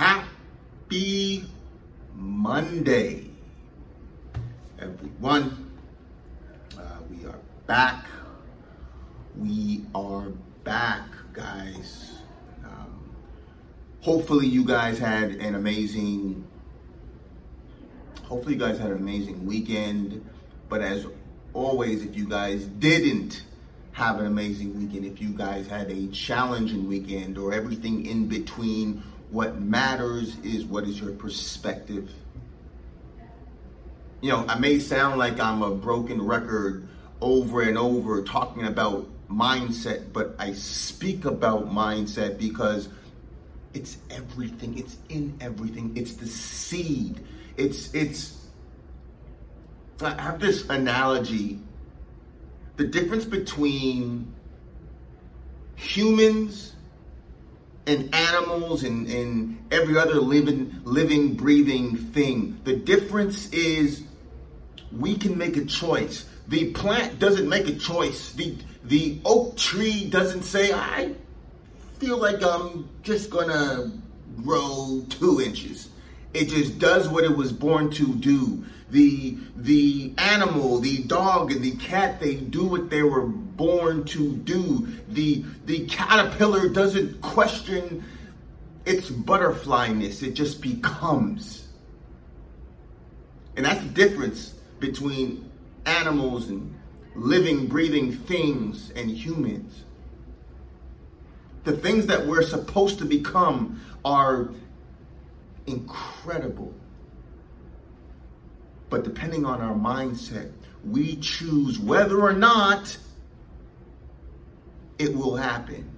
Happy Monday, everyone. Uh, we are back. We are back, guys. Um, hopefully, you guys had an amazing. Hopefully, you guys had an amazing weekend. But as always, if you guys didn't have an amazing weekend, if you guys had a challenging weekend or everything in between, what matters is what is your perspective. You know, I may sound like I'm a broken record over and over talking about mindset, but I speak about mindset because it's everything. It's in everything. It's the seed. It's it's I have this analogy. The difference between humans and animals and, and every other living, living, breathing thing. The difference is we can make a choice. The plant doesn't make a choice. The the oak tree doesn't say, I feel like I'm just gonna grow two inches. It just does what it was born to do. The the animal, the dog and the cat, they do what they were born to do. The the caterpillar doesn't question its butterflyness. It just becomes. And that's the difference between animals and living, breathing things and humans. The things that we're supposed to become are incredible. But depending on our mindset, we choose whether or not it will happen.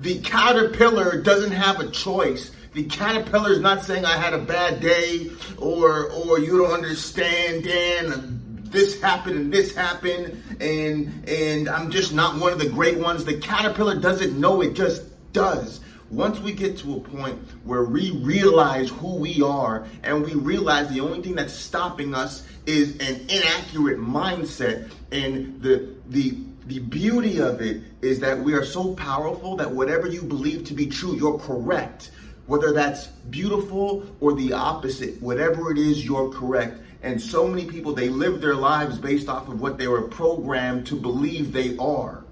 The caterpillar doesn't have a choice. The caterpillar is not saying I had a bad day or or you don't understand, Dan. This happened and this happened, and and I'm just not one of the great ones. The caterpillar doesn't know it just does once we get to a point where we realize who we are and we realize the only thing that's stopping us is an inaccurate mindset and the the the beauty of it is that we are so powerful that whatever you believe to be true you're correct. Whether that's beautiful or the opposite whatever it is you're correct. And so many people they live their lives based off of what they were programmed to believe they are.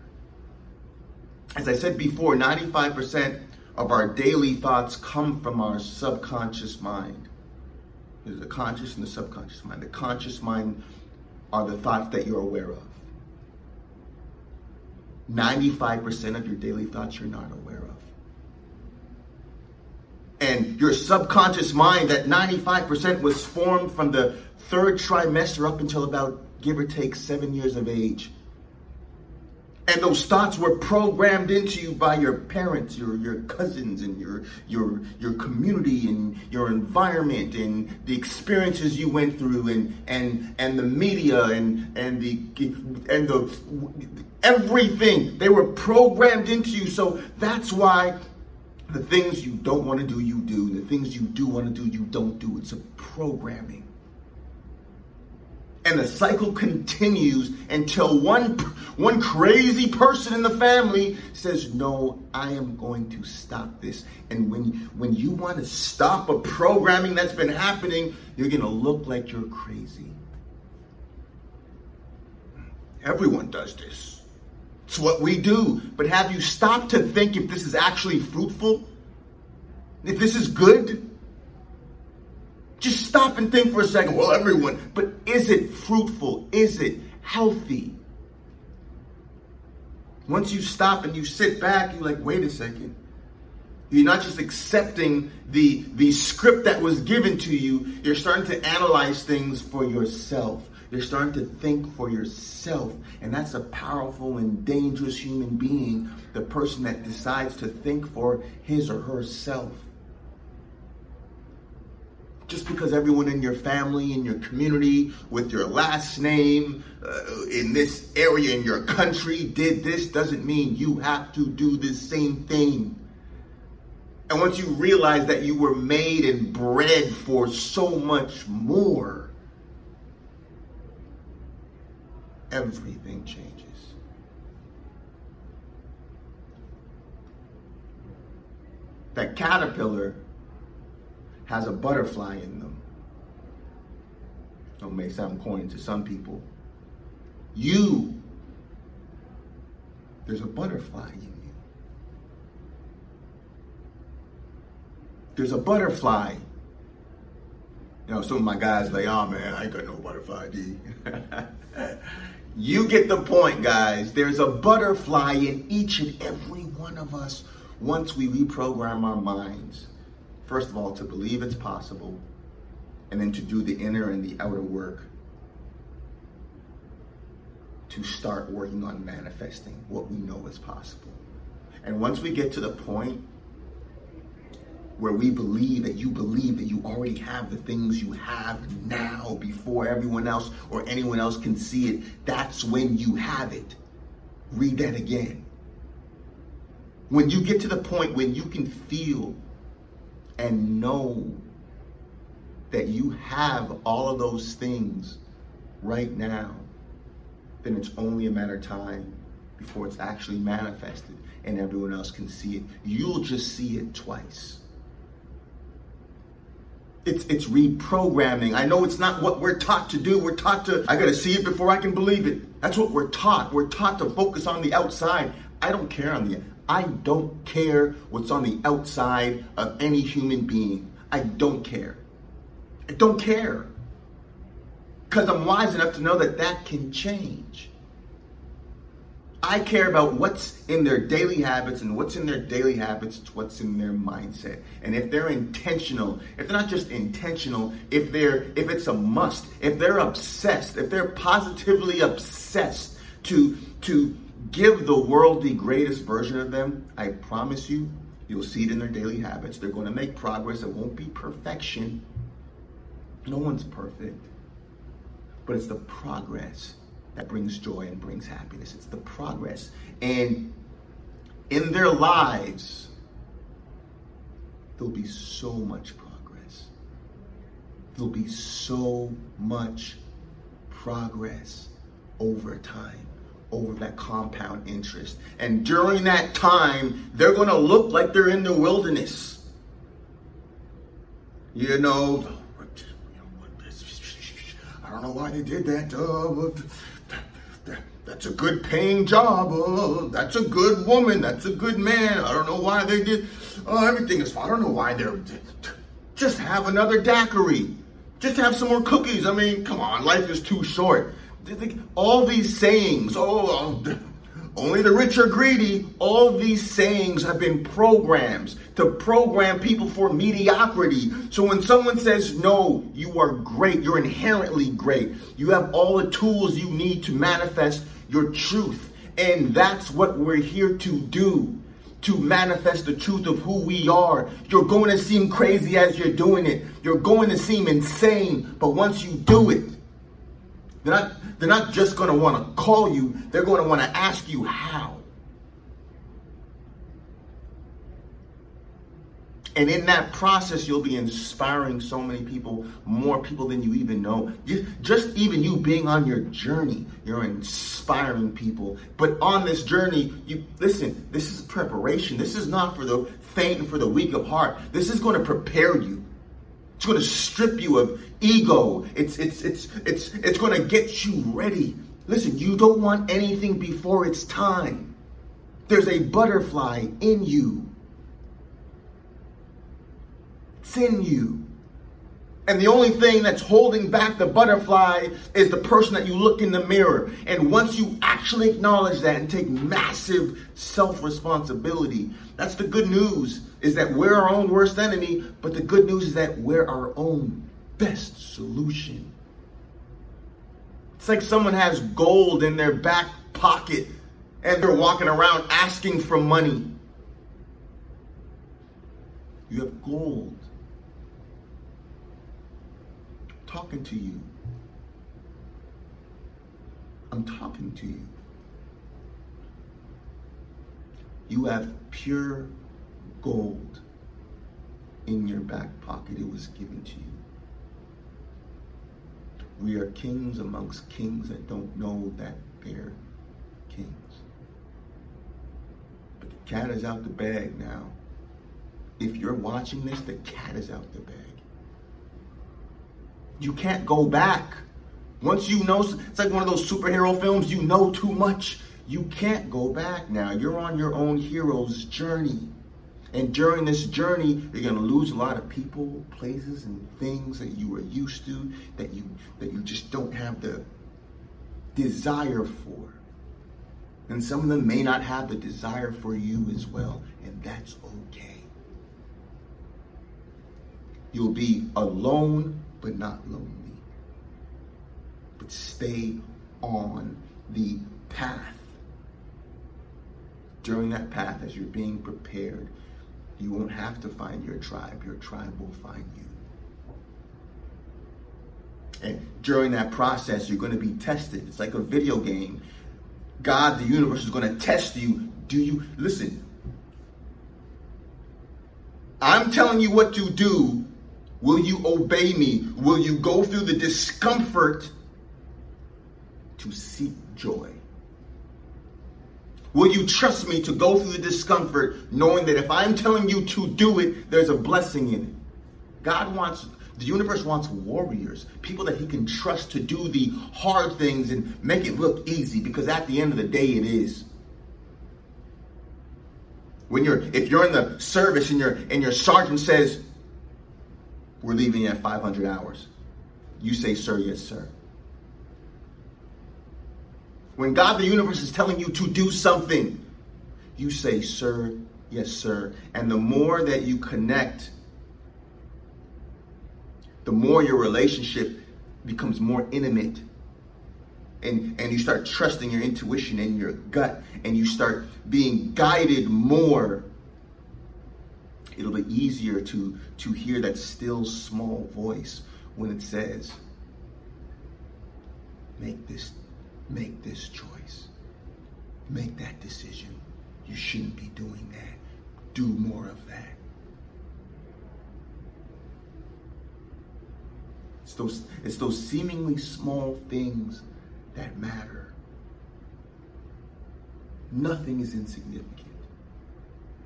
As i said before 95% of our daily thoughts come from our subconscious mind. There's the conscious and the subconscious mind. The conscious mind are the thoughts that you're aware of. 95% of your daily thoughts you're not aware of. And your subconscious mind, that 95% was formed from the third trimester up until about give or take seven years of age. And those thoughts were programmed into you by your parents, your, your cousins, and your, your, your community and your environment and the experiences you went through and, and, and the media and, and the, and the, everything. They were programmed into you. So that's why the things you don't want to do, you do. The things you do want to do, you don't do. It's a programming. And the cycle continues until one, one crazy person in the family says, No, I am going to stop this. And when, when you want to stop a programming that's been happening, you're going to look like you're crazy. Everyone does this. It's what we do. But have you stopped to think if this is actually fruitful? If this is good? Just stop and think for a second. Well, everyone, but is it fruitful? Is it healthy? Once you stop and you sit back, you're like, wait a second. You're not just accepting the, the script that was given to you, you're starting to analyze things for yourself. You're starting to think for yourself. And that's a powerful and dangerous human being, the person that decides to think for his or herself just because everyone in your family, in your community, with your last name, uh, in this area, in your country, did this, doesn't mean you have to do the same thing. And once you realize that you were made and bred for so much more, everything changes. that caterpillar has a butterfly in them. It may sound corny to some people. You, there's a butterfly in you. There's a butterfly. You know, some of my guys like, oh man, I ain't got no butterfly D. you get the point, guys. There's a butterfly in each and every one of us once we reprogram our minds. First of all, to believe it's possible, and then to do the inner and the outer work to start working on manifesting what we know is possible. And once we get to the point where we believe that you believe that you already have the things you have now before everyone else or anyone else can see it, that's when you have it. Read that again. When you get to the point when you can feel and know that you have all of those things right now, then it's only a matter of time before it's actually manifested and everyone else can see it. You'll just see it twice. It's, it's reprogramming. I know it's not what we're taught to do. We're taught to, I gotta see it before I can believe it. That's what we're taught. We're taught to focus on the outside. I don't care on the I don't care what's on the outside of any human being. I don't care. I don't care. Because I'm wise enough to know that that can change. I care about what's in their daily habits, and what's in their daily habits, it's what's in their mindset. And if they're intentional, if they're not just intentional, if they're if it's a must, if they're obsessed, if they're positively obsessed to to give the world the greatest version of them, I promise you, you'll see it in their daily habits. They're going to make progress. It won't be perfection. No one's perfect. But it's the progress that brings joy and brings happiness. It's the progress. And in their lives, there'll be so much progress. There'll be so much progress over time over that compound interest. And during that time, they're going to look like they're in the wilderness. You know, I don't know why they did that. Uh, that's a good paying job. Uh, that's a good woman. That's a good man. I don't know why they did. Uh, everything is fine. I don't know why they're. Just have another daiquiri. Just have some more cookies. I mean, come on, life is too short. All these sayings, oh, oh only the rich are greedy. All these sayings have been programs to program people for mediocrity. So when someone says, no, you are great, you're inherently great, you have all the tools you need to manifest your truth. And that's what we're here to do to manifest the truth of who we are. You're going to seem crazy as you're doing it. You're going to seem insane, but once you do it, they're not, they're not just going to want to call you, they're going to want to ask you how. And in that process, you'll be inspiring so many people, more people than you even know. Just even you being on your journey, you're inspiring people. But on this journey, you listen, this is preparation. This is not for the faint and for the weak of heart. This is going to prepare you. It's going to strip you of ego. It's it's it's it's it's going to get you ready. Listen, you don't want anything before it's time. There's a butterfly in you it's in you. And the only thing that's holding back the butterfly is the person that you look in the mirror. And once you actually acknowledge that and take massive self responsibility, that's the good news is that we're our own worst enemy. But the good news is that we're our own best solution. It's like someone has gold in their back pocket and they're walking around asking for money. You have gold talking to you. I'm talking to you. You have pure gold in your back pocket. It was given to you. We are kings amongst kings that don't know that they're kings. But the cat is out the bag now. if you're watching this, the cat is out the bag. You can't go back. Once you know, it's like one of those superhero films, you know too much. You can't go back now. You're on your own hero's journey. And during this journey, you're to lose a lot of people, places, and things that you were used to that you that you just don't have the desire for. And some of them may not have the desire for you as well, and that's okay. You'll be alone, but not lonely. But stay on the path. During that path, as you're being prepared, you won't have to find your tribe. Your tribe will find you. And during that process, you're going to be tested. It's like a video game. God, the universe, is going to test you. Do you listen? I'm telling you what to do. Will you obey me? Will you go through the discomfort to seek joy? Will you trust me to go through the discomfort knowing that if I'm telling you to do it, there's a blessing in it? God wants, the universe wants warriors, people that he can trust to do the hard things and make it look easy because at the end of the day, it is. When you're, if you're in the service and your and your sergeant says, we're leaving at 500 hours, you say, sir, yes, sir. When God, the universe, is telling you to do something, you say, Sir, yes, sir. And the more that you connect, the more your relationship becomes more intimate. And, and you start trusting your intuition and your gut, and you start being guided more. It'll be easier to, to hear that still small voice when it says, Make this Make this choice. Make that decision. You shouldn't be doing that. Do more of that. It's those, it's those seemingly small things that matter. Nothing is insignificant.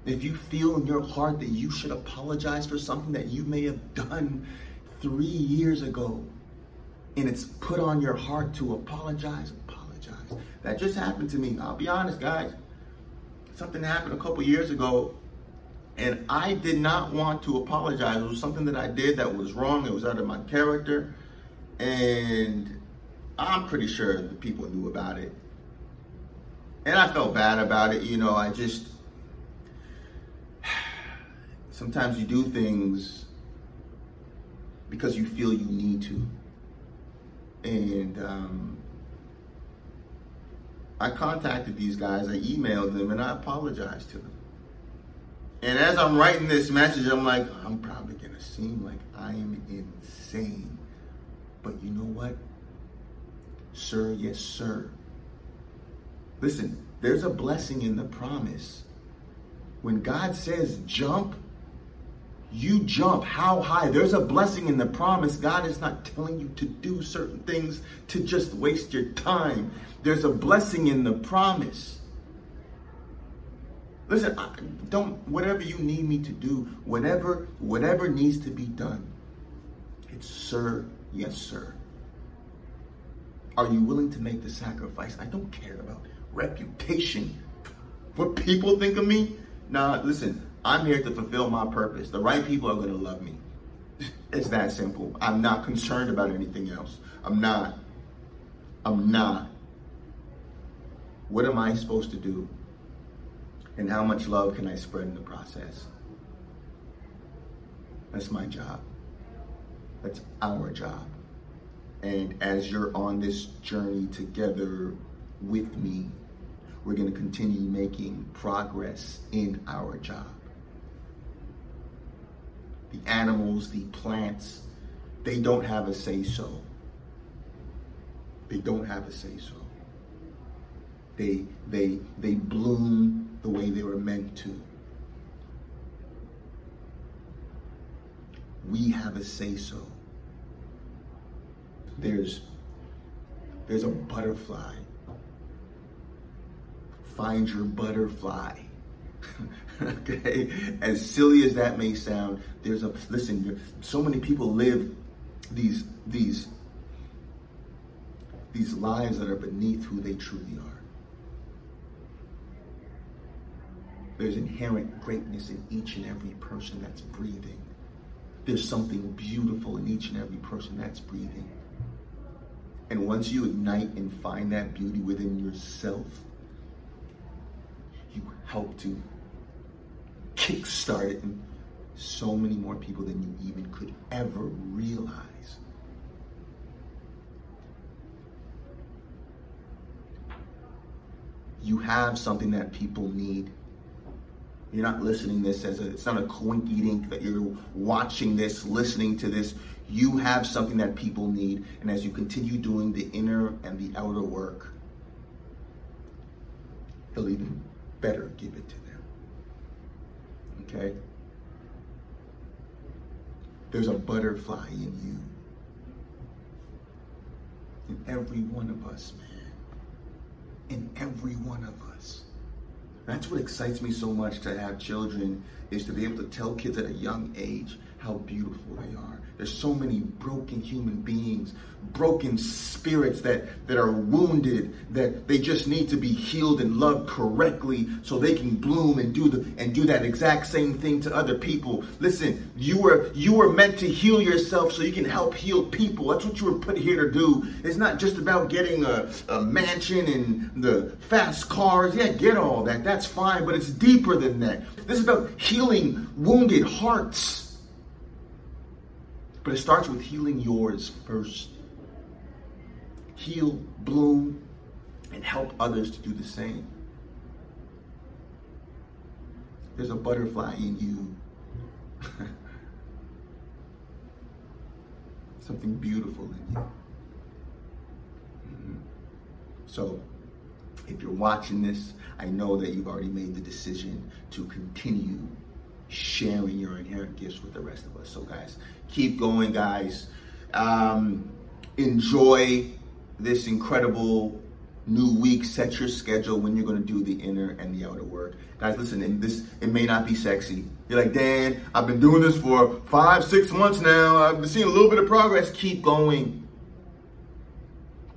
If you feel in your heart that you should apologize for something that you may have done three years ago, and it's put on your heart to apologize, apologize. that just happened to me. I'll be honest, guys. Something happened a couple years ago, and I did not want to apologize. It was something that I did that was wrong. It was out of my character, and I'm pretty sure the people knew about it. And I felt bad about it. You know, I just sometimes you do things because you feel you need to. And um, I contacted these guys, I emailed them, and I apologized to them. And as I'm writing this message, I'm like, I'm probably going to seem like I am insane. But you know what? Sir, yes, sir. Listen, there's a blessing in the promise. When God says jump, you jump how high. There's a blessing in the promise. God is not telling you to do certain things to just waste your time. There's a blessing in the promise. Listen, don't whatever you need me to do, whatever whatever needs to be done. It's sir, yes sir. Are you willing to make the sacrifice? I don't care about reputation. What people think of me? Nah, listen, I'm here to fulfill my purpose. The right people are going to love me. It's that simple. I'm not concerned about anything else. I'm not. I'm not. What am I supposed to do? And how much love can I spread in the process? That's my job. That's our job. And as you're on this journey together with me, we're going to continue making progress in our job the animals, the plants, they don't have a say so. They don't have a say so. They they they bloom the way they were meant to. We have a say so. There's there's a butterfly. Find your butterfly. okay? As silly as that may sound, there's a listen, so many people live these these these lives that are beneath who they truly are. There's inherent greatness in each and every person that's breathing. There's something beautiful in each and every person that's breathing. And once you ignite and find that beauty within yourself, you help to kickstart it in so many more people than you even could ever realize. You have something that people need. You're not listening this as a, it's not a coinky dink that you're watching this, listening to this. You have something that people need. And as you continue doing the inner and the outer work, he'll even better give it to them. Okay? There's a butterfly in you. In every one of us, man. In every one of us. That's what excites me so much to have children is to be able to tell kids at a young age how beautiful they are. There's so many broken human beings, broken spirits that, that are wounded, that they just need to be healed and loved correctly so they can bloom and do the and do that exact same thing to other people. Listen, you were you were meant to heal yourself so you can help heal people. That's what you were put here to do. It's not just about getting a, a mansion and the fast cars. Yeah, get all that. That's fine, but it's deeper than that. This is about healing wounded hearts. But it starts with healing yours first. Heal, bloom, and help others to do the same. There's a butterfly in you. Something beautiful in you. Mm-hmm. So, if you're watching this, I know that you've already made the decision to continue sharing your inherent gifts with the rest of us. So, guys, keep going, guys. Um, enjoy this incredible new week. Set your schedule when you're going to do the inner and the outer work. Guys, listen, and this it may not be sexy. You're like, Dan, I've been doing this for five, six months now. I've been seeing a little bit of progress. Keep going.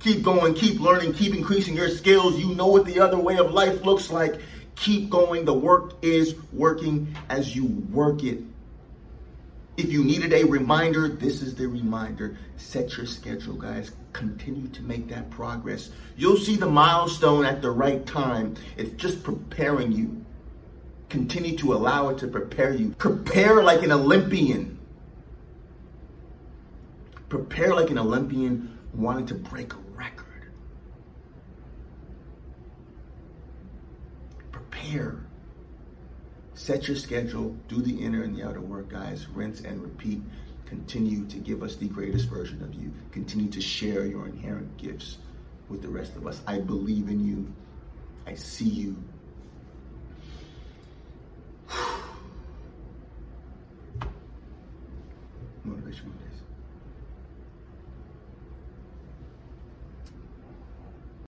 Keep going, keep learning, keep increasing your skills. You know what the other way of life looks like. Keep going. The work is working as you work it. If you needed a reminder, this is the reminder. Set your schedule, guys. Continue to make that progress. You'll see the milestone at the right time. It's just preparing you. Continue to allow it to prepare you. Prepare like an Olympian. Prepare like an Olympian wanting to break a record. Prepare Set your schedule, do the inner and the outer work, guys. Rinse and repeat. Continue to give us the greatest version of you. Continue to share your inherent gifts with the rest of us. I believe in you. I see you.